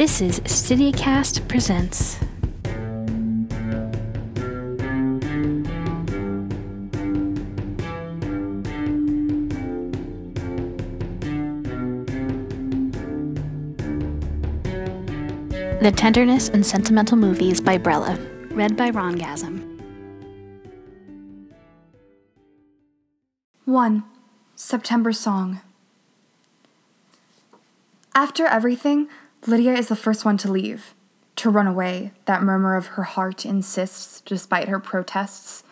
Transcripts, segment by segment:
This is StydiaCast Presents. The Tenderness and Sentimental Movies by Brella. Read by Ron Gasm. 1. September Song. After everything, Lydia is the first one to leave. To run away, that murmur of her heart insists, despite her protests.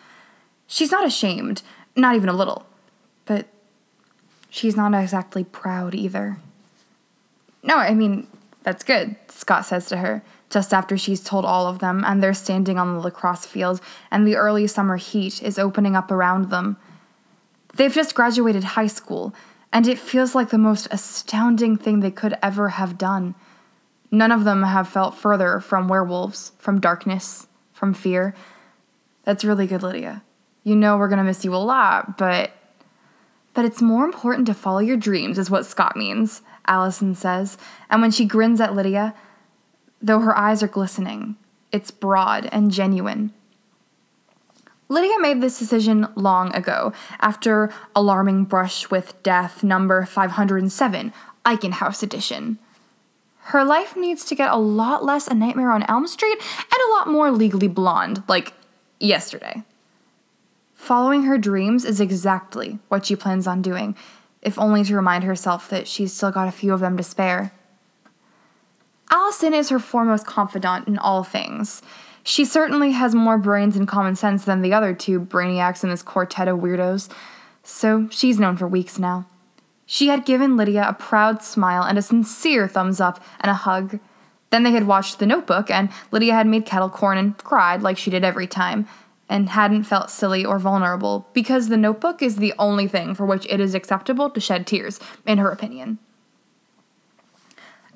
She's not ashamed, not even a little. But she's not exactly proud either. No, I mean, that's good, Scott says to her, just after she's told all of them, and they're standing on the lacrosse field, and the early summer heat is opening up around them. They've just graduated high school, and it feels like the most astounding thing they could ever have done. None of them have felt further from werewolves, from darkness, from fear. That's really good, Lydia. You know we're gonna miss you a lot, but. But it's more important to follow your dreams, is what Scott means, Allison says, and when she grins at Lydia, though her eyes are glistening, it's broad and genuine. Lydia made this decision long ago, after alarming brush with death number 507, Eichen House edition. Her life needs to get a lot less a nightmare on Elm Street and a lot more legally blonde, like yesterday. Following her dreams is exactly what she plans on doing, if only to remind herself that she's still got a few of them to spare. Allison is her foremost confidant in all things. She certainly has more brains and common sense than the other two brainiacs in this quartet of weirdos, so she's known for weeks now. She had given Lydia a proud smile and a sincere thumbs up and a hug. Then they had watched The Notebook, and Lydia had made kettle corn and cried like she did every time, and hadn't felt silly or vulnerable, because The Notebook is the only thing for which it is acceptable to shed tears, in her opinion.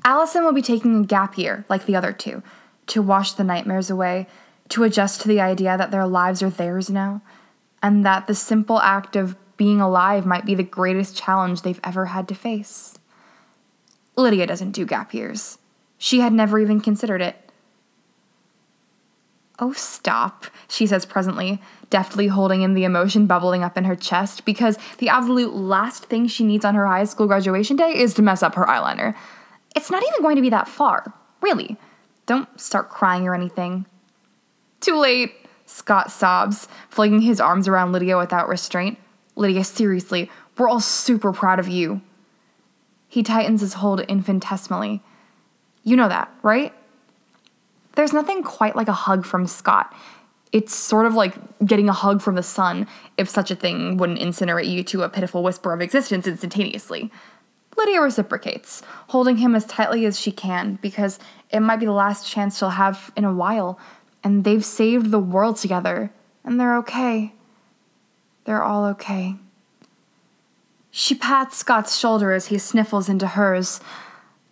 Allison will be taking a gap year, like the other two, to wash the nightmares away, to adjust to the idea that their lives are theirs now, and that the simple act of being alive might be the greatest challenge they've ever had to face. Lydia doesn't do gap years. She had never even considered it. Oh, stop, she says presently, deftly holding in the emotion bubbling up in her chest, because the absolute last thing she needs on her high school graduation day is to mess up her eyeliner. It's not even going to be that far, really. Don't start crying or anything. Too late, Scott sobs, flinging his arms around Lydia without restraint. Lydia, seriously, we're all super proud of you. He tightens his hold infinitesimally. You know that, right? There's nothing quite like a hug from Scott. It's sort of like getting a hug from the sun, if such a thing wouldn't incinerate you to a pitiful whisper of existence instantaneously. Lydia reciprocates, holding him as tightly as she can, because it might be the last chance she'll have in a while, and they've saved the world together, and they're okay. They're all okay. She pats Scott's shoulder as he sniffles into hers.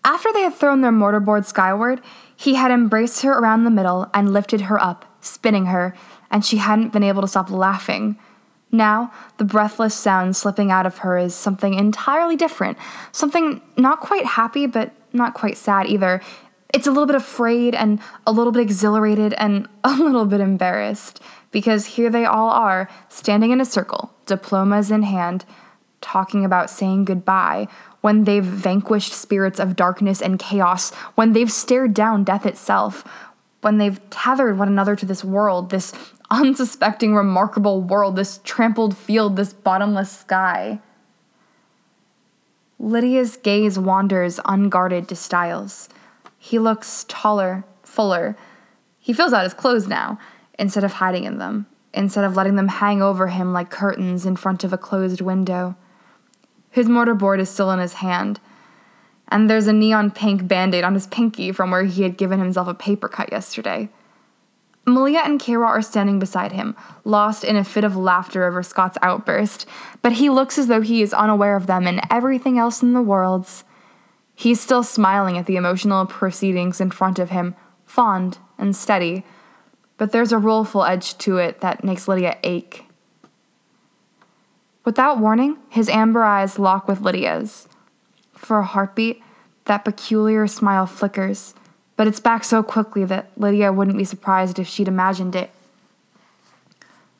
After they had thrown their mortarboard skyward, he had embraced her around the middle and lifted her up, spinning her, and she hadn't been able to stop laughing. Now, the breathless sound slipping out of her is something entirely different. Something not quite happy, but not quite sad either. It's a little bit afraid and a little bit exhilarated and a little bit embarrassed because here they all are, standing in a circle, diplomas in hand, talking about saying goodbye when they've vanquished spirits of darkness and chaos, when they've stared down death itself, when they've tethered one another to this world, this unsuspecting, remarkable world, this trampled field, this bottomless sky. Lydia's gaze wanders unguarded to Stiles. He looks taller, fuller. He fills out his clothes now, instead of hiding in them, instead of letting them hang over him like curtains in front of a closed window. His mortarboard is still in his hand, and there's a neon pink band aid on his pinky from where he had given himself a paper cut yesterday. Malia and Kira are standing beside him, lost in a fit of laughter over Scott's outburst, but he looks as though he is unaware of them and everything else in the world. He's still smiling at the emotional proceedings in front of him, fond and steady, but there's a rueful edge to it that makes Lydia ache. Without warning, his amber eyes lock with Lydia's. For a heartbeat, that peculiar smile flickers, but it's back so quickly that Lydia wouldn't be surprised if she'd imagined it.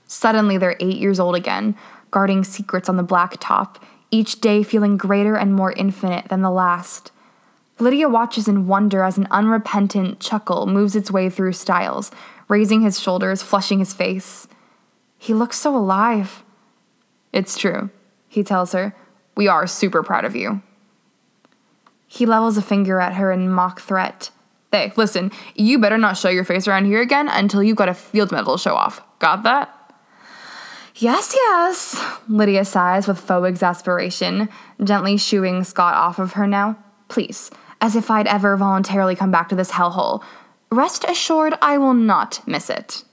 Suddenly, they're eight years old again, guarding secrets on the black top, each day feeling greater and more infinite than the last. Lydia watches in wonder as an unrepentant chuckle moves its way through Stiles, raising his shoulders, flushing his face. He looks so alive. It's true, he tells her. We are super proud of you. He levels a finger at her in mock threat. Hey, listen, you better not show your face around here again until you've got a field medal to show off. Got that? Yes, yes, Lydia sighs with faux exasperation, gently shooing Scott off of her now. Please, as if I'd ever voluntarily come back to this hellhole. Rest assured, I will not miss it.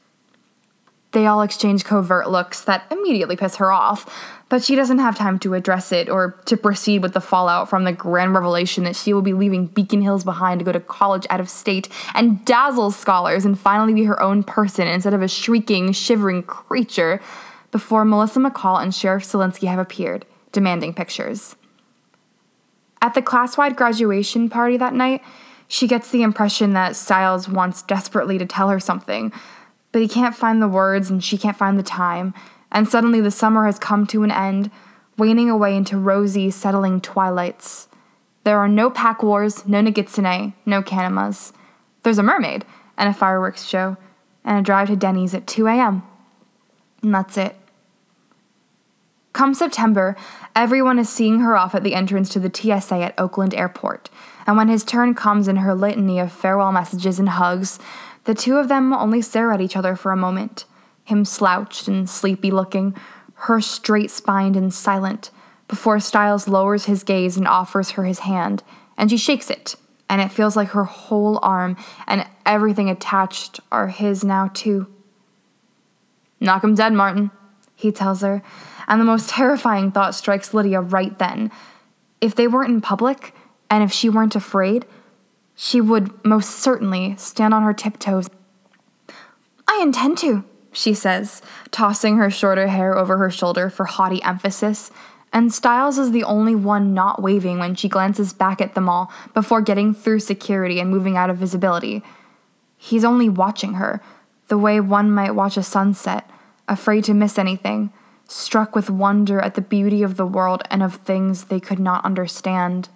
They all exchange covert looks that immediately piss her off, but she doesn't have time to address it or to proceed with the fallout from the grand revelation that she will be leaving Beacon Hills behind to go to college out of state and dazzle scholars and finally be her own person instead of a shrieking, shivering creature before Melissa McCall and Sheriff Stilinski have appeared, demanding pictures. At the class wide graduation party that night, she gets the impression that Stiles wants desperately to tell her something, but he can't find the words and she can't find the time, and suddenly the summer has come to an end, waning away into rosy, settling twilights. There are no pack wars, no Nogitsune, no Kanimas. There's a mermaid, and a fireworks show, and a drive to Denny's at 2 a.m. And that's it. Come September, everyone is seeing her off at the entrance to the TSA at Oakland Airport, and when his turn comes in her litany of farewell messages and hugs, the two of them only stare at each other for a moment, him slouched and sleepy looking, her straight spined and silent, before Stiles lowers his gaze and offers her his hand, and she shakes it, and it feels like her whole arm and everything attached are his now, too. Knock him dead, Martin, he tells her, and the most terrifying thought strikes Lydia right then. If they weren't in public, and if she weren't afraid, she would most certainly stand on her tiptoes. I intend to, she says, tossing her shorter hair over her shoulder for haughty emphasis, and Stiles is the only one not waving when she glances back at them all before getting through security and moving out of visibility. He's only watching her, the way one might watch a sunset, afraid to miss anything, struck with wonder at the beauty of the world and of things they could not understand.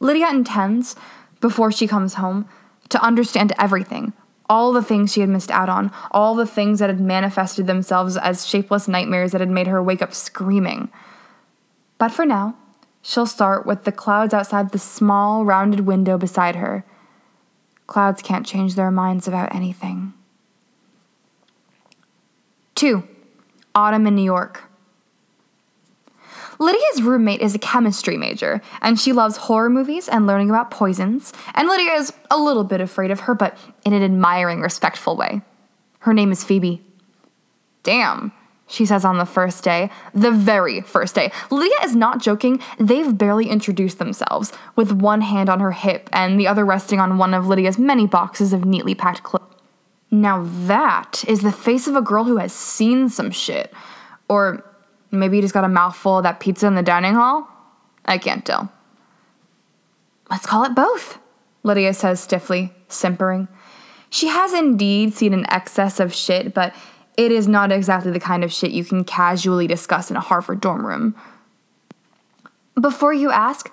Lydia intends, before she comes home, to understand everything, all the things she had missed out on, all the things that had manifested themselves as shapeless nightmares that had made her wake up screaming. But for now, she'll start with the clouds outside the small, rounded window beside her. Clouds can't change their minds about anything. 2. Autumn in New York. Lydia's roommate is a chemistry major, and she loves horror movies and learning about poisons, and Lydia is a little bit afraid of her, but in an admiring, respectful way. Her name is Phoebe. Damn, she says on the first day, the very first day. Lydia is not joking, they've barely introduced themselves, with one hand on her hip and the other resting on one of Lydia's many boxes of neatly packed clothes. Now that is the face of a girl who has seen some shit. Or maybe you just got a mouthful of that pizza in the dining hall? I can't tell. Let's call it both, Lydia says stiffly, simpering. She has indeed seen an excess of shit, but it is not exactly the kind of shit you can casually discuss in a Harvard dorm room. Before you ask,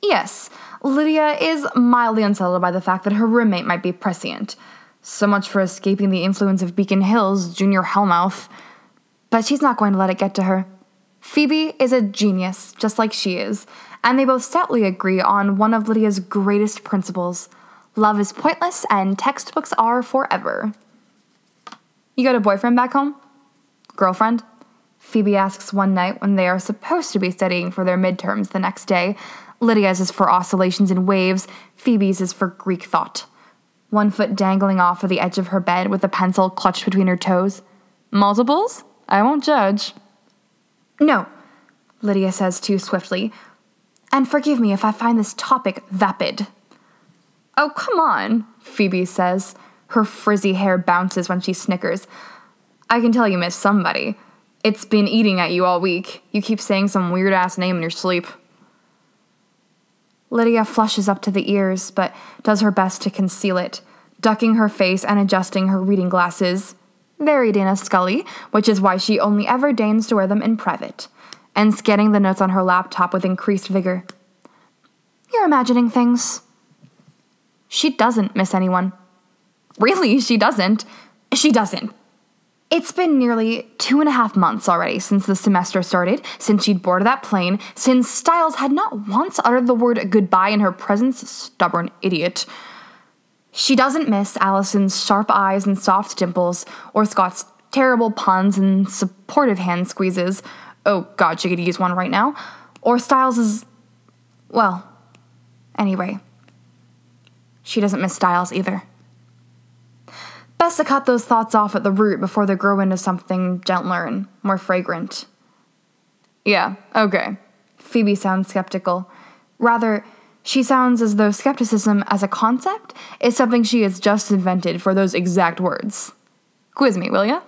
yes, Lydia is mildly unsettled by the fact that her roommate might be prescient. So much for escaping the influence of Beacon Hills, Junior Hellmouth. But she's not going to let it get to her. Phoebe is a genius, just like she is, and they both stoutly agree on one of Lydia's greatest principles love is pointless and textbooks are forever. You got a boyfriend back home? Girlfriend? Phoebe asks one night when they are supposed to be studying for their midterms the next day. Lydia's is for oscillations and waves, Phoebe's is for Greek thought one foot dangling off of the edge of her bed with a pencil clutched between her toes. Multiples? I won't judge. No, Lydia says too swiftly. And forgive me if I find this topic vapid. Oh, come on, Phoebe says. Her frizzy hair bounces when she snickers. I can tell you miss somebody. It's been eating at you all week. You keep saying some weird ass name in your sleep. Lydia flushes up to the ears, but does her best to conceal it, ducking her face and adjusting her reading glasses. Very Dana Scully, which is why she only ever deigns to wear them in private, and scanning the notes on her laptop with increased vigor. You're imagining things. She doesn't miss anyone. Really, she doesn't. She doesn't. It's been nearly two and a half months already since the semester started, since she'd boarded that plane, since Stiles had not once uttered the word goodbye in her presence, stubborn idiot. She doesn't miss Allison's sharp eyes and soft dimples, or Scott's terrible puns and supportive hand squeezes. Oh god, she could use one right now. Or Stiles's. Well, anyway. She doesn't miss Stiles either. Best to cut those thoughts off at the root before they grow into something gentler and more fragrant. Yeah, okay. Phoebe sounds skeptical. Rather, she sounds as though skepticism as a concept is something she has just invented for those exact words. Quiz me, will ya?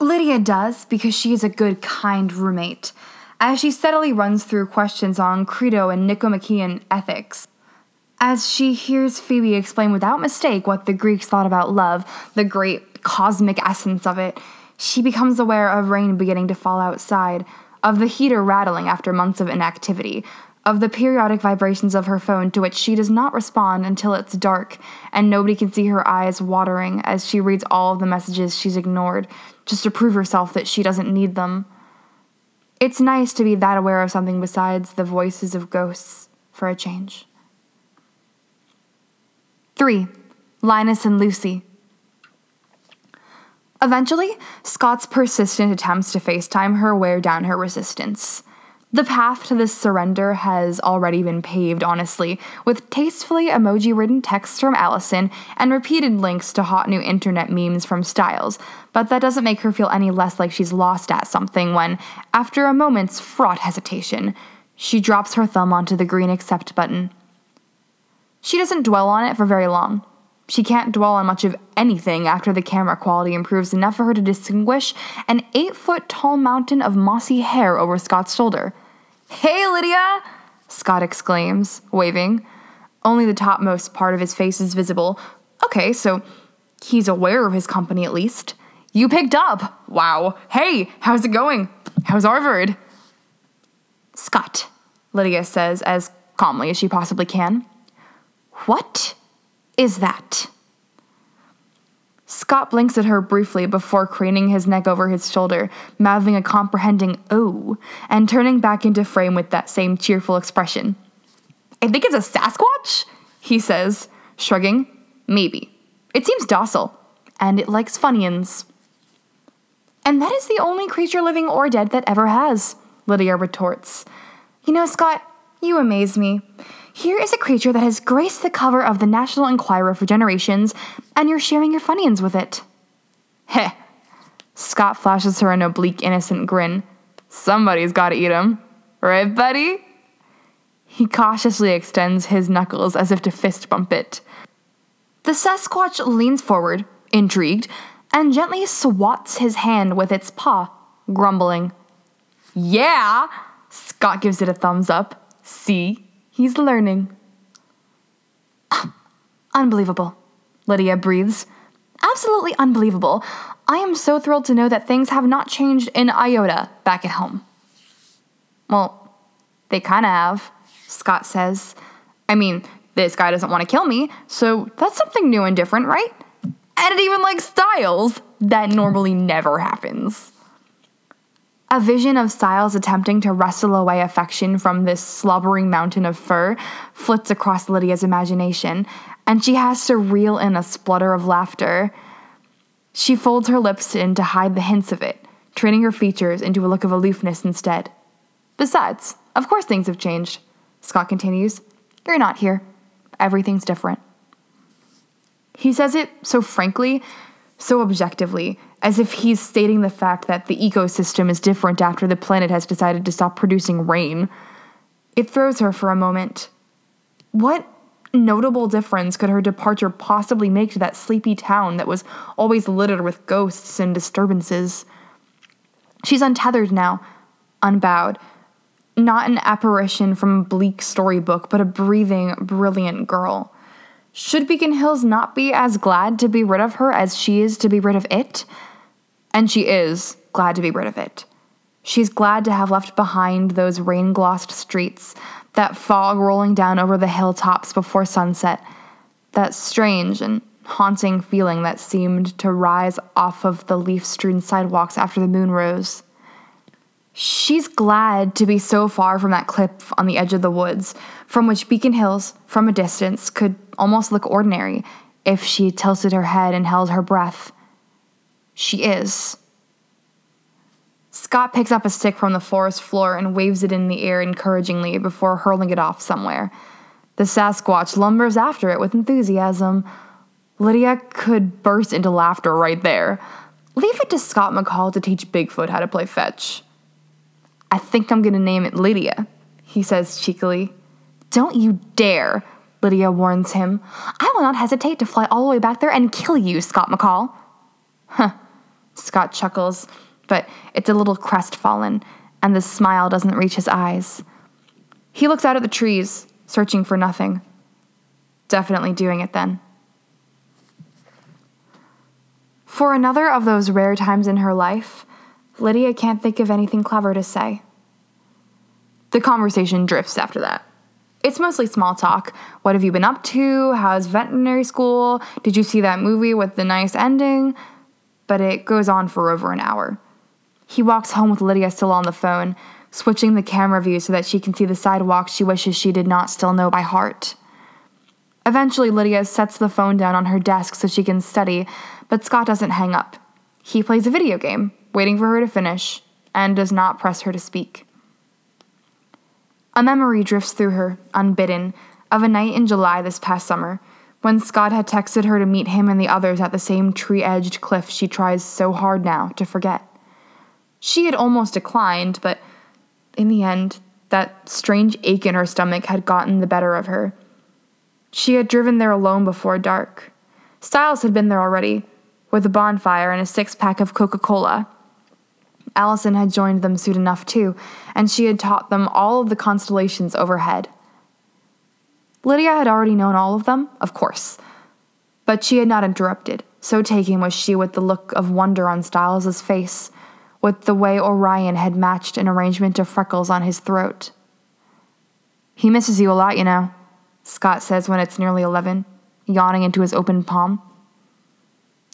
Lydia does because she is a good, kind roommate, as she steadily runs through questions on Crito and Nicomachean ethics. As she hears Phoebe explain without mistake what the Greeks thought about love, the great cosmic essence of it, she becomes aware of rain beginning to fall outside, of the heater rattling after months of inactivity, of the periodic vibrations of her phone to which she does not respond until it's dark and nobody can see her eyes watering as she reads all of the messages she's ignored just to prove herself that she doesn't need them. It's nice to be that aware of something besides the voices of ghosts for a change. 3. Linus and Lucy. Eventually, Scott's persistent attempts to FaceTime her wear down her resistance. The path to this surrender has already been paved, honestly, with tastefully emoji ridden texts from Allison and repeated links to hot new internet memes from Stiles, but that doesn't make her feel any less like she's lost at something when, after a moment's fraught hesitation, she drops her thumb onto the green accept button. She doesn't dwell on it for very long. She can't dwell on much of anything after the camera quality improves enough for her to distinguish an eight foot tall mountain of mossy hair over Scott's shoulder. Hey, Lydia! Scott exclaims, waving. Only the topmost part of his face is visible. Okay, so he's aware of his company at least. You picked up! Wow! Hey, how's it going? How's Harvard? Scott, Lydia says as calmly as she possibly can. What is that? Scott blinks at her briefly before craning his neck over his shoulder, mouthing a comprehending oh, and turning back into frame with that same cheerful expression. I think it's a Sasquatch, he says, shrugging. Maybe. It seems docile, and it likes Funyuns. And that is the only creature living or dead that ever has, Lydia retorts. You know, Scott, you amaze me. Here is a creature that has graced the cover of the National Enquirer for generations, and you're sharing your Funyuns with it. Heh. Scott flashes her an oblique, innocent grin. Somebody's gotta eat 'em. Right, buddy? He cautiously extends his knuckles as if to fist bump it. The Sasquatch leans forward, intrigued, and gently swats his hand with its paw, grumbling. Yeah! Scott gives it a thumbs up. See? He's learning. Unbelievable, Lydia breathes. Absolutely unbelievable. I am so thrilled to know that things have not changed in iota back at home. Well, they kind of have, Scott says. I mean, this guy doesn't want to kill me, so that's something new and different, right? And it even likes Stiles. That normally never happens. A vision of Stiles attempting to wrestle away affection from this slobbering mountain of fur flits across Lydia's imagination, and she has to reel in a splutter of laughter. She folds her lips in to hide the hints of it, training her features into a look of aloofness instead. Besides, of course things have changed, Scott continues. You're not here. Everything's different. He says it so frankly, so objectively, as if he's stating the fact that the ecosystem is different after the planet has decided to stop producing rain. It throws her for a moment. What notable difference could her departure possibly make to that sleepy town that was always littered with ghosts and disturbances? She's untethered now, unbowed. not an apparition from a bleak storybook, but a breathing, brilliant girl. Should Beacon Hills not be as glad to be rid of her as she is to be rid of it? And she is glad to be rid of it. She's glad to have left behind those rain glossed streets, that fog rolling down over the hilltops before sunset, that strange and haunting feeling that seemed to rise off of the leaf strewn sidewalks after the moon rose. She's glad to be so far from that cliff on the edge of the woods, from which Beacon Hills, from a distance, could almost look ordinary if she tilted her head and held her breath. She is. Scott picks up a stick from the forest floor and waves it in the air encouragingly before hurling it off somewhere. The Sasquatch lumbers after it with enthusiasm. Lydia could burst into laughter right there. Leave it to Scott McCall to teach Bigfoot how to play fetch. I think I'm gonna name it Lydia, he says cheekily. Don't you dare, Lydia warns him. I will not hesitate to fly all the way back there and kill you, Scott McCall. Huh, Scott chuckles, but it's a little crestfallen, and the smile doesn't reach his eyes. He looks out at the trees, searching for nothing. Definitely doing it then. For another of those rare times in her life, Lydia can't think of anything clever to say. The conversation drifts after that. It's mostly small talk. What have you been up to? How's veterinary school? Did you see that movie with the nice ending? But it goes on for over an hour. He walks home with Lydia still on the phone, switching the camera view so that she can see the sidewalk she wishes she did not still know by heart. Eventually, Lydia sets the phone down on her desk so she can study, but Scott doesn't hang up. He plays a video game, waiting for her to finish, and does not press her to speak. A memory drifts through her, unbidden, of a night in July this past summer, when Scott had texted her to meet him and the others at the same tree edged cliff she tries so hard now to forget. She had almost declined, but in the end, that strange ache in her stomach had gotten the better of her. She had driven there alone before dark. Stiles had been there already, with a bonfire and a six pack of Coca Cola. Allison had joined them soon enough, too, and she had taught them all of the constellations overhead. Lydia had already known all of them, of course, but she had not interrupted, so taken was she with the look of wonder on Stiles's face, with the way Orion had matched an arrangement of freckles on his throat. He misses you a lot, you know, Scott says when it's nearly 11, yawning into his open palm.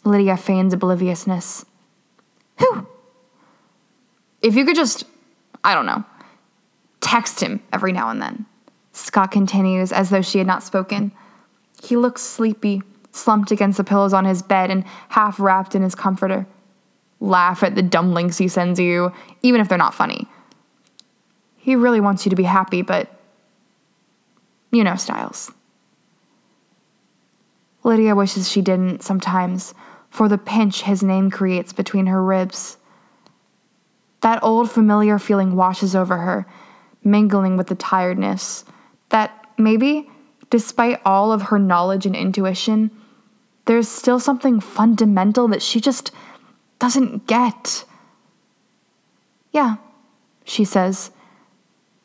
Lydia feigns obliviousness. Who? If you could just, I don't know, text him every now and then. Scott continues as though she had not spoken. He looks sleepy, slumped against the pillows on his bed and half wrapped in his comforter. Laugh at the dumb links he sends you, even if they're not funny. He really wants you to be happy, but you know, Stiles. Lydia wishes she didn't sometimes, for the pinch his name creates between her ribs. That old familiar feeling washes over her, mingling with the tiredness. Maybe, despite all of her knowledge and intuition, there's still something fundamental that she just doesn't get. Yeah, she says,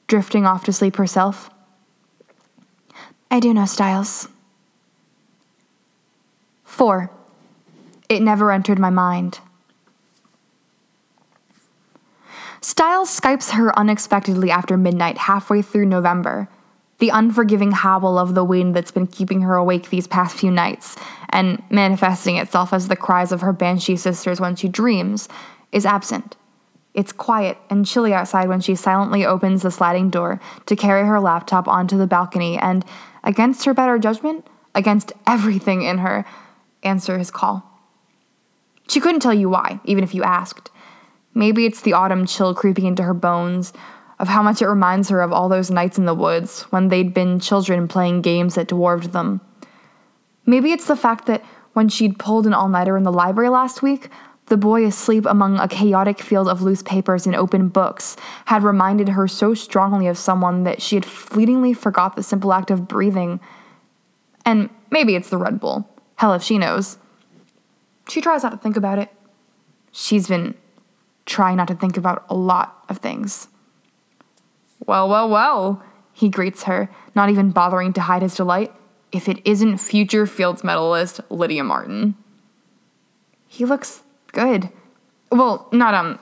drifting off to sleep herself. I do know Stiles. 4. It never entered my mind. Stiles Skypes her unexpectedly after midnight, halfway through November. The unforgiving howl of the wind that's been keeping her awake these past few nights, and manifesting itself as the cries of her banshee sisters when she dreams, is absent. It's quiet and chilly outside when she silently opens the sliding door to carry her laptop onto the balcony and, against her better judgment, against everything in her, answer his call. She couldn't tell you why, even if you asked. Maybe it's the autumn chill creeping into her bones, of how much it reminds her of all those nights in the woods when they'd been children playing games that dwarfed them. Maybe it's the fact that when she'd pulled an all nighter in the library last week, the boy asleep among a chaotic field of loose papers and open books had reminded her so strongly of someone that she had fleetingly forgot the simple act of breathing. And maybe it's the Red Bull. Hell if she knows. She tries not to think about it. She's been trying not to think about a lot of things. Well, well, well, he greets her, not even bothering to hide his delight. If it isn't future Fields medalist Lydia Martin. He looks good. Well, not um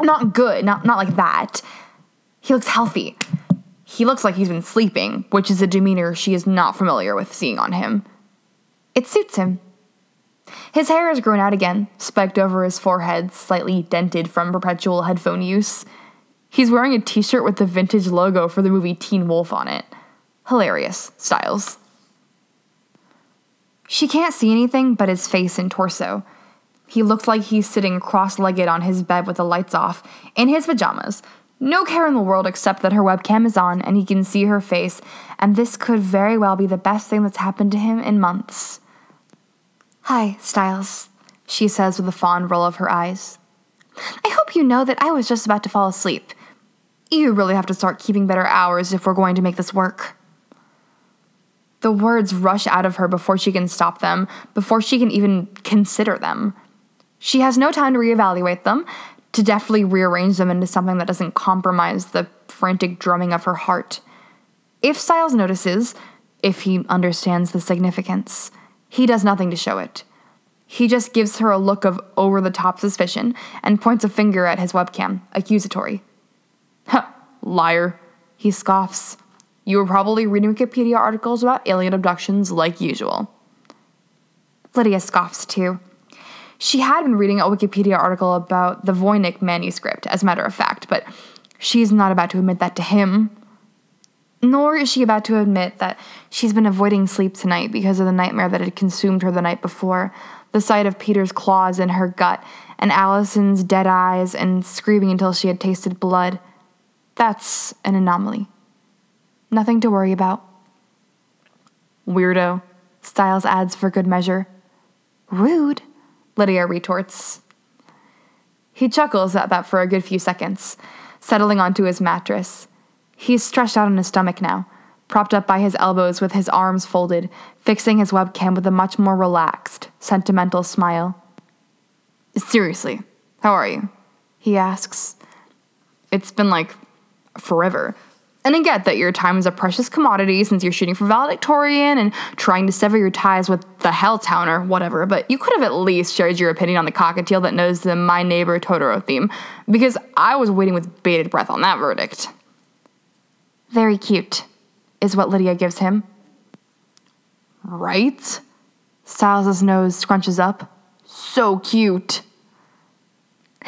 not good, not not like that. He looks healthy. He looks like he's been sleeping, which is a demeanor she is not familiar with seeing on him. It suits him. His hair has grown out again, spiked over his forehead, slightly dented from perpetual headphone use. He's wearing a t shirt with the vintage logo for the movie Teen Wolf on it. Hilarious, Stiles. She can't see anything but his face and torso. He looks like he's sitting cross legged on his bed with the lights off, in his pajamas. No care in the world except that her webcam is on and he can see her face, and this could very well be the best thing that's happened to him in months. Hi, Stiles, she says with a fond roll of her eyes. I hope you know that I was just about to fall asleep. You really have to start keeping better hours if we're going to make this work. The words rush out of her before she can stop them, before she can even consider them. She has no time to reevaluate them, to deftly rearrange them into something that doesn't compromise the frantic drumming of her heart. If Stiles notices, if he understands the significance, he does nothing to show it. He just gives her a look of over the top suspicion and points a finger at his webcam, accusatory. Liar, he scoffs. You were probably reading Wikipedia articles about alien abductions like usual. Lydia scoffs too. She had been reading a Wikipedia article about the Voynich manuscript, as a matter of fact, but she's not about to admit that to him. Nor is she about to admit that she's been avoiding sleep tonight because of the nightmare that had consumed her the night before the sight of Peter's claws in her gut, and Allison's dead eyes, and screaming until she had tasted blood. That's an anomaly. Nothing to worry about. Weirdo, Stiles adds for good measure. Rude. Lydia retorts. He chuckles at that for a good few seconds, settling onto his mattress. He's stretched out on his stomach now, propped up by his elbows with his arms folded, fixing his webcam with a much more relaxed, sentimental smile. Seriously, how are you? He asks. It's been like forever. And I get that your time is a precious commodity since you're shooting for valedictorian and trying to sever your ties with the Helltown or whatever, but you could have at least shared your opinion on the cockatiel that knows the My Neighbor Totoro theme, because I was waiting with bated breath on that verdict. Very cute, is what Lydia gives him. Right? Stiles' nose scrunches up. So cute.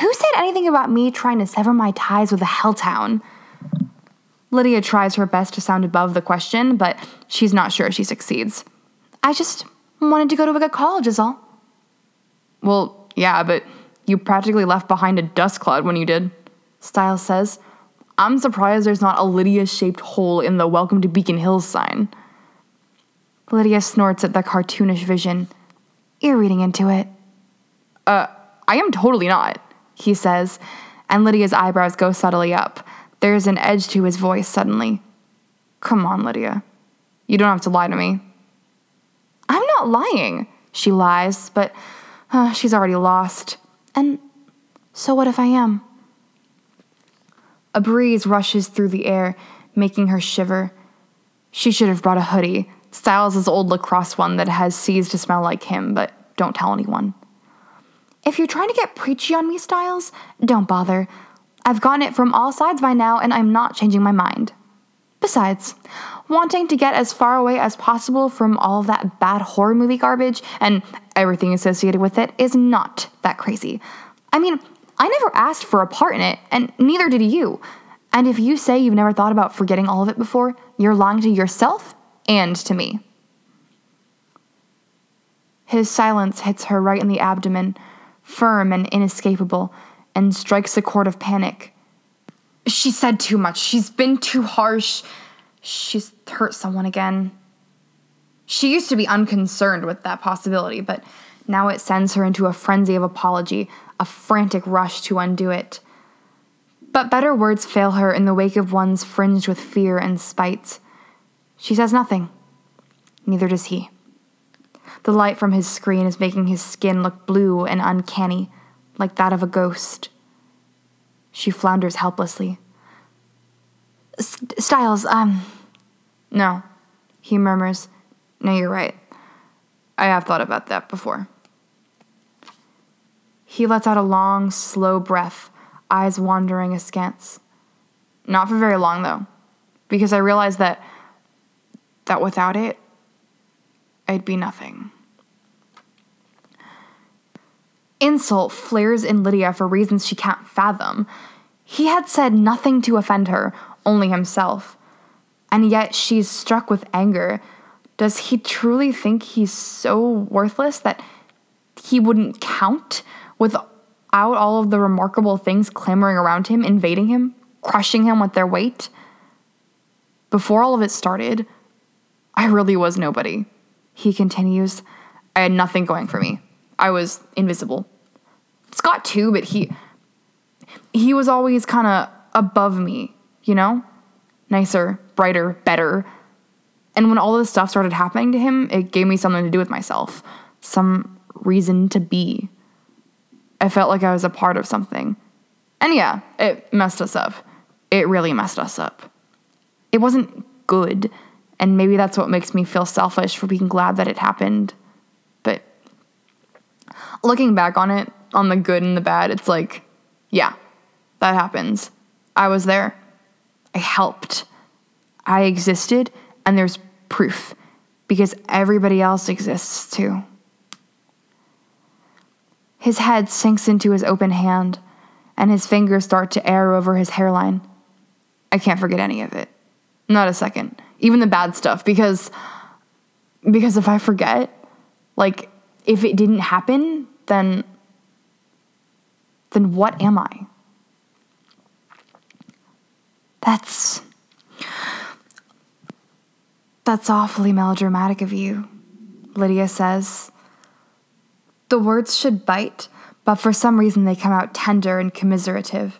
Who said anything about me trying to sever my ties with the Helltown? Lydia tries her best to sound above the question, but she's not sure she succeeds. I just wanted to go to a good college, is all. Well, yeah, but you practically left behind a dust cloud when you did, Stiles says. I'm surprised there's not a Lydia shaped hole in the Welcome to Beacon Hills sign. Lydia snorts at the cartoonish vision. You're reading into it. Uh, I am totally not, he says, and Lydia's eyebrows go subtly up there's an edge to his voice suddenly. Come on, Lydia. You don't have to lie to me. I'm not lying, she lies, but uh, she's already lost. And so what if I am? A breeze rushes through the air, making her shiver. She should have brought a hoodie, Stiles' old lacrosse one that has ceased to smell like him, but don't tell anyone. If you're trying to get preachy on me, Stiles, don't bother. I've gotten it from all sides by now, and I'm not changing my mind. Besides, wanting to get as far away as possible from all that bad horror movie garbage and everything associated with it is not that crazy. I mean, I never asked for a part in it, and neither did you. And if you say you've never thought about forgetting all of it before, you're lying to yourself and to me. His silence hits her right in the abdomen, firm and inescapable, and strikes a chord of panic. She said too much. She's been too harsh. She's hurt someone again. She used to be unconcerned with that possibility, but now it sends her into a frenzy of apology, a frantic rush to undo it. But better words fail her in the wake of ones fringed with fear and spite. She says nothing. Neither does he. The light from his screen is making his skin look blue and uncanny like that of a ghost. She flounders helplessly. Stiles, um. No, he murmurs. No, you're right. I have thought about that before. He lets out a long, slow breath, eyes wandering askance. Not for very long, though, because I realize that that without it, I'd be nothing. Insult flares in Lydia for reasons she can't fathom. He had said nothing to offend her, only himself. And yet she's struck with anger. Does he truly think he's so worthless that he wouldn't count without all of the remarkable things clamoring around him, invading him, crushing him with their weight? Before all of it started, I really was nobody. He continues, I had nothing going for me. I was invisible. Scott too, but he he was always kind of above me, you know? Nicer, brighter, better. And when all this stuff started happening to him, it gave me something to do with myself, some reason to be. I felt like I was a part of something. And yeah, it messed us up. It really messed us up. It wasn't good, and maybe that's what makes me feel selfish for being glad that it happened. Looking back on it, on the good and the bad, it's like, yeah, that happens. I was there. I helped. I existed, and there's proof because everybody else exists too. His head sinks into his open hand, and his fingers start to err over his hairline. I can't forget any of it. Not a second. Even the bad stuff, because because if I forget, like if it didn't happen, then then what am I? That's. That's awfully melodramatic of you, Lydia says. The words should bite, but for some reason they come out tender and commiserative.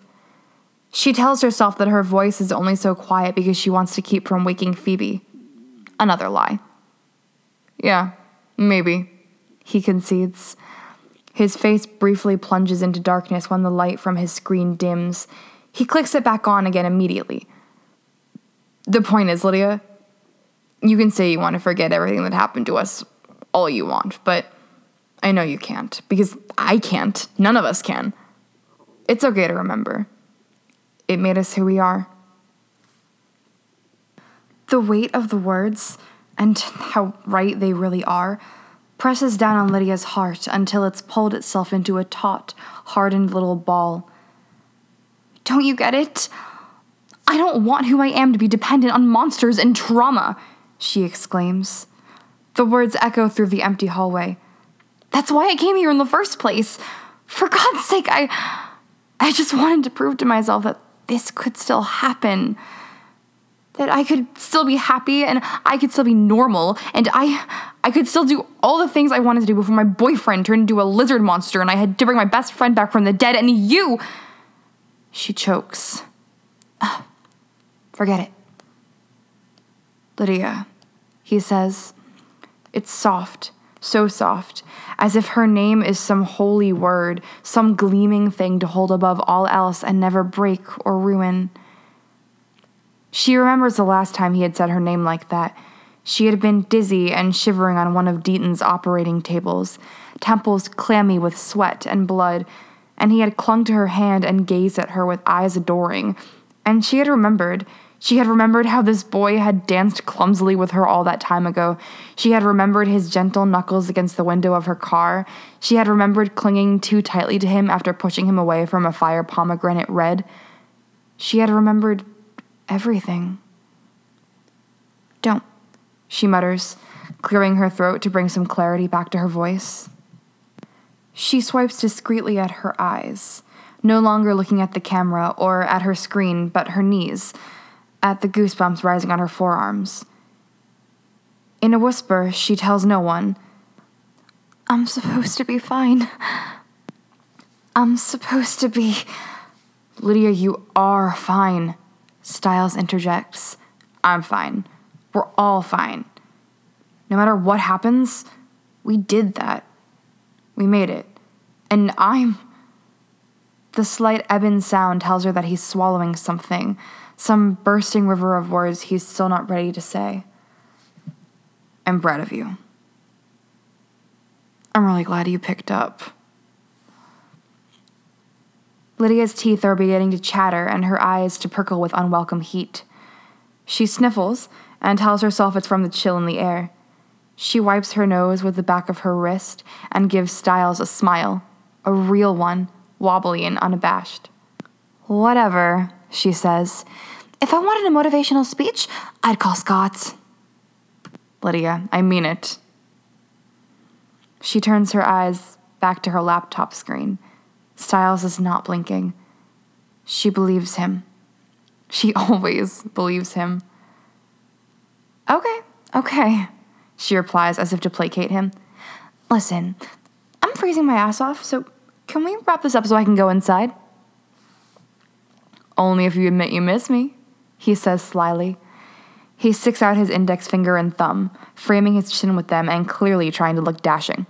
She tells herself that her voice is only so quiet because she wants to keep from waking Phoebe. Another lie. Yeah, maybe, he concedes. His face briefly plunges into darkness when the light from his screen dims. He clicks it back on again immediately. The point is, Lydia, you can say you want to forget everything that happened to us all you want, but I know you can't because I can't. None of us can. It's okay to remember. It made us who we are. The weight of the words and how right they really are presses down on Lydia's heart until it's pulled itself into a taut, hardened little ball. Don't you get it? I don't want who I am to be dependent on monsters and trauma, she exclaims. The words echo through the empty hallway. That's why I came here in the first place. For God's sake, I I just wanted to prove to myself that this could still happen that I could still be happy and I could still be normal and I I could still do all the things I wanted to do before my boyfriend turned into a lizard monster and I had to bring my best friend back from the dead and you she chokes. Ugh, forget it. Lydia, he says. It's soft, so soft, as if her name is some holy word, some gleaming thing to hold above all else and never break or ruin. She remembers the last time he had said her name like that. She had been dizzy and shivering on one of Deaton's operating tables, temples clammy with sweat and blood, and he had clung to her hand and gazed at her with eyes adoring. And she had remembered. She had remembered how this boy had danced clumsily with her all that time ago. She had remembered his gentle knuckles against the window of her car. She had remembered clinging too tightly to him after pushing him away from a fire pomegranate red. She had remembered everything. Don't, she mutters, clearing her throat to bring some clarity back to her voice. She swipes discreetly at her eyes, no longer looking at the camera or at her screen, but her knees, at the goosebumps rising on her forearms. In a whisper, she tells no one, I'm supposed to be fine. I'm supposed to be. Lydia, you are fine. Stiles interjects, I'm fine. We're all fine. No matter what happens, we did that. We made it. And I'm. The slight ebon sound tells her that he's swallowing something, some bursting river of words he's still not ready to say. I'm proud of you. I'm really glad you picked up. Lydia's teeth are beginning to chatter and her eyes to prickle with unwelcome heat. She sniffles and tells herself it's from the chill in the air. She wipes her nose with the back of her wrist and gives Stiles a smile, a real one, wobbly and unabashed. Whatever, she says. If I wanted a motivational speech, I'd call Scott. Lydia, I mean it. She turns her eyes back to her laptop screen. Stiles is not blinking. She believes him. She always believes him. Okay, okay, she replies as if to placate him. Listen, I'm freezing my ass off, so can we wrap this up so I can go inside? Only if you admit you miss me, he says slyly. He sticks out his index finger and thumb, framing his chin with them and clearly trying to look dashing.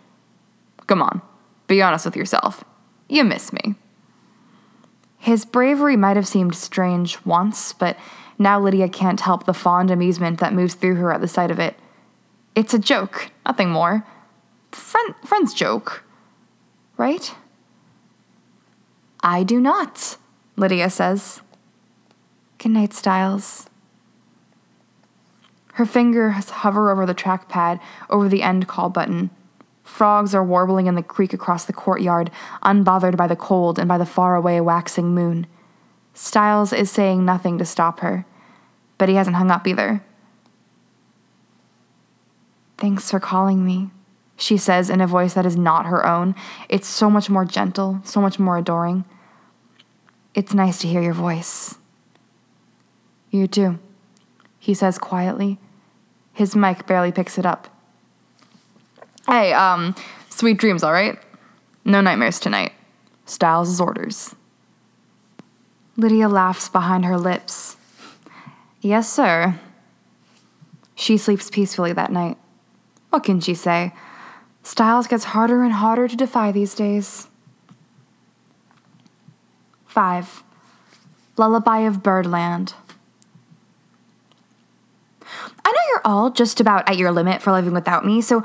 Come on, be honest with yourself. You miss me. His bravery might have seemed strange once, but now Lydia can't help the fond amusement that moves through her at the sight of it. It's a joke, nothing more. Friend, friend's joke, right? I do not, Lydia says. Good night, Stiles. Her fingers hover over the trackpad, over the end call button. Frogs are warbling in the creek across the courtyard, unbothered by the cold and by the faraway waxing moon. Stiles is saying nothing to stop her, but he hasn't hung up either. Thanks for calling me, she says in a voice that is not her own. It's so much more gentle, so much more adoring. It's nice to hear your voice. You too, he says quietly. His mic barely picks it up. Hey, um, sweet dreams, all right? No nightmares tonight. Stiles' orders. Lydia laughs behind her lips. Yes, sir. She sleeps peacefully that night. What can she say? Stiles gets harder and harder to defy these days. 5. Lullaby of Birdland. I know you're all just about at your limit for living without me, so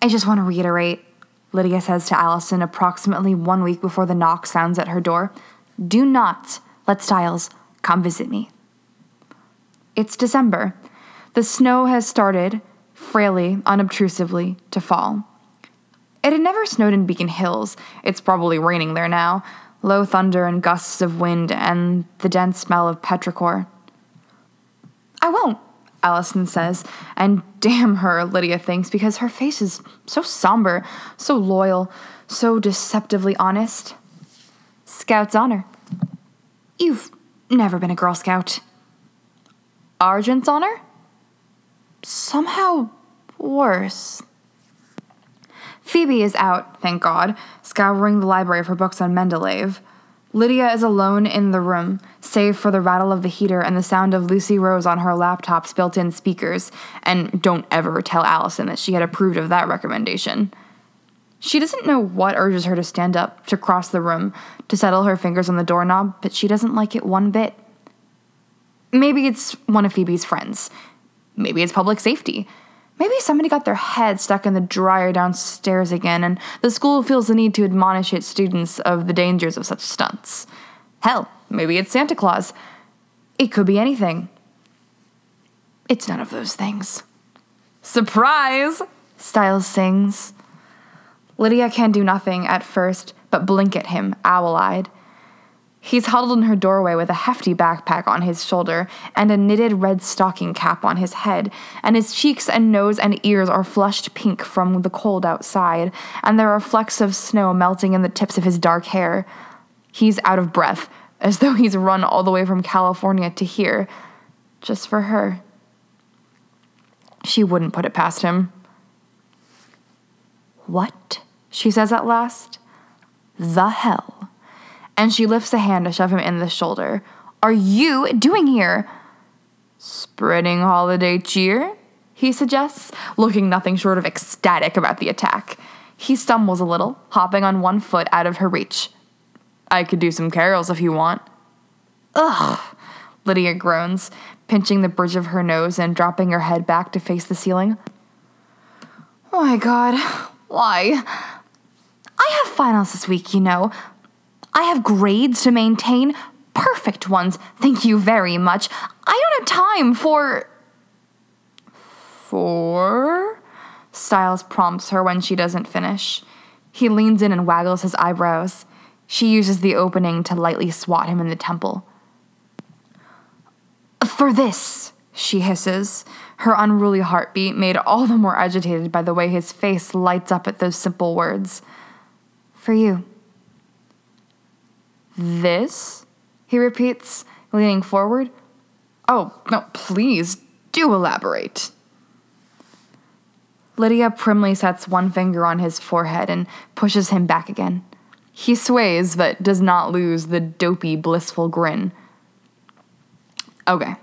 I just want to reiterate, Lydia says to Allison approximately one week before the knock sounds at her door. Do not let Stiles come visit me. It's December. The snow has started, frailly, unobtrusively, to fall. It had never snowed in Beacon Hills. It's probably raining there now. Low thunder and gusts of wind and the dense smell of petrichor. I won't, Allison says, and damn her, Lydia thinks, because her face is so somber, so loyal, so deceptively honest. Scout's honor. You've never been a Girl Scout. Argent's honor? Somehow worse. Phoebe is out, thank God, scouring the library for books on Mendeleev. Lydia is alone in the room, save for the rattle of the heater and the sound of Lucy Rose on her laptop's built in speakers, and don't ever tell Allison that she had approved of that recommendation. She doesn't know what urges her to stand up, to cross the room, to settle her fingers on the doorknob, but she doesn't like it one bit. Maybe it's one of Phoebe's friends. Maybe it's public safety. Maybe somebody got their head stuck in the dryer downstairs again, and the school feels the need to admonish its students of the dangers of such stunts. Hell, maybe it's Santa Claus. It could be anything. It's none of those things. Surprise! Stiles sings. Lydia can do nothing at first but blink at him, owl eyed. He's huddled in her doorway with a hefty backpack on his shoulder and a knitted red stocking cap on his head, and his cheeks and nose and ears are flushed pink from the cold outside, and there are flecks of snow melting in the tips of his dark hair. He's out of breath, as though he's run all the way from California to here, just for her. She wouldn't put it past him. What? She says at last. The hell? And she lifts a hand to shove him in the shoulder. Are you doing here? Spreading holiday cheer? He suggests, looking nothing short of ecstatic about the attack. He stumbles a little, hopping on one foot out of her reach. I could do some carols if you want. Ugh. Lydia groans, pinching the bridge of her nose and dropping her head back to face the ceiling. Oh my god, why? I have finals this week, you know. I have grades to maintain, perfect ones, thank you very much. I don't have time for. For? Stiles prompts her when she doesn't finish. He leans in and waggles his eyebrows. She uses the opening to lightly swat him in the temple. For this, she hisses, her unruly heartbeat made all the more agitated by the way his face lights up at those simple words. For you. This? He repeats, leaning forward. Oh, no, please, do elaborate. Lydia primly sets one finger on his forehead and pushes him back again. He sways, but does not lose the dopey, blissful grin. Okay.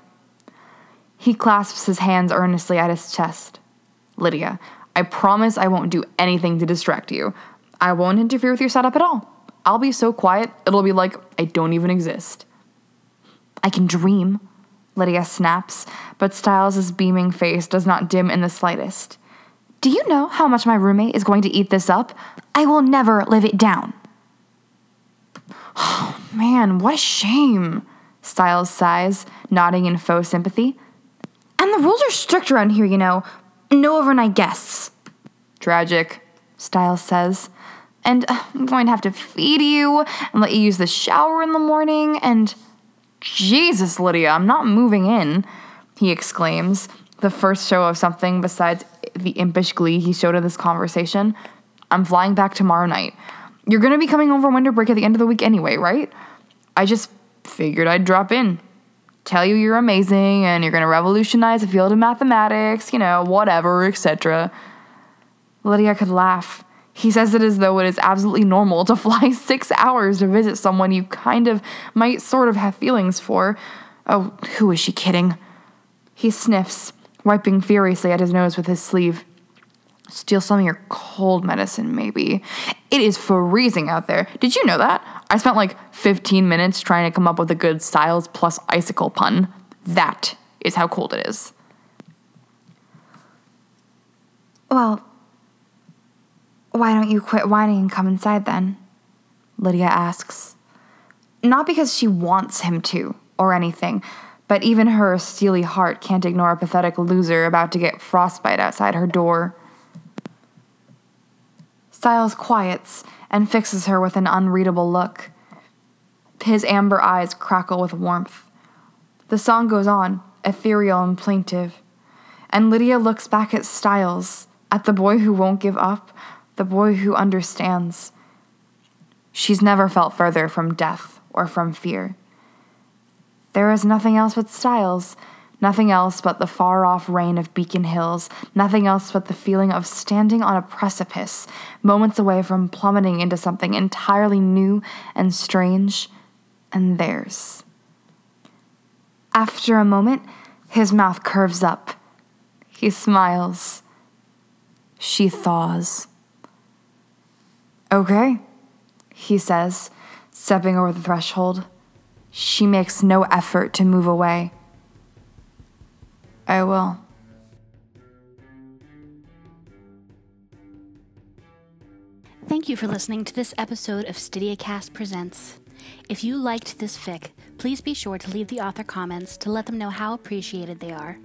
He clasps his hands earnestly at his chest. Lydia, I promise I won't do anything to distract you. I won't interfere with your setup at all. I'll be so quiet, it'll be like I don't even exist. I can dream, Lydia snaps, but Stiles' beaming face does not dim in the slightest. Do you know how much my roommate is going to eat this up? I will never live it down. Oh, man, what a shame, Stiles sighs, nodding in faux sympathy. And the rules are strict around here, you know. No overnight guests. Tragic, Stiles says. And uh, I'm going to have to feed you and let you use the shower in the morning and. Jesus, Lydia, I'm not moving in, he exclaims, the first show of something besides the impish glee he showed in this conversation. I'm flying back tomorrow night. You're gonna be coming over winter break at the end of the week anyway, right? I just figured I'd drop in. Tell you you're amazing and you're gonna revolutionize the field of mathematics, you know, whatever, etc. Lydia could laugh. He says it as though it is absolutely normal to fly six hours to visit someone you kind of might sort of have feelings for. Oh, who is she kidding? He sniffs, wiping furiously at his nose with his sleeve. Steal some of your cold medicine, maybe. It is freezing out there. Did you know that? I spent like 15 minutes trying to come up with a good Stiles plus icicle pun. That is how cold it is. Well, why don't you quit whining and come inside then? Lydia asks. Not because she wants him to, or anything, but even her steely heart can't ignore a pathetic loser about to get frostbite outside her door. Stiles quiets and fixes her with an unreadable look. His amber eyes crackle with warmth. The song goes on, ethereal and plaintive. And Lydia looks back at Stiles, at the boy who won't give up, the boy who understands. She's never felt further from death or from fear. There is nothing else but Stiles, nothing else but the far off rain of Beacon Hills, nothing else but the feeling of standing on a precipice, moments away from plummeting into something entirely new and strange and theirs. After a moment, his mouth curves up. He smiles. She thaws. Okay, he says, stepping over the threshold. She makes no effort to move away. I will. Thank you for listening to this episode of StydiaCast Presents. If you liked this fic, please be sure to leave the author comments to let them know how appreciated they are.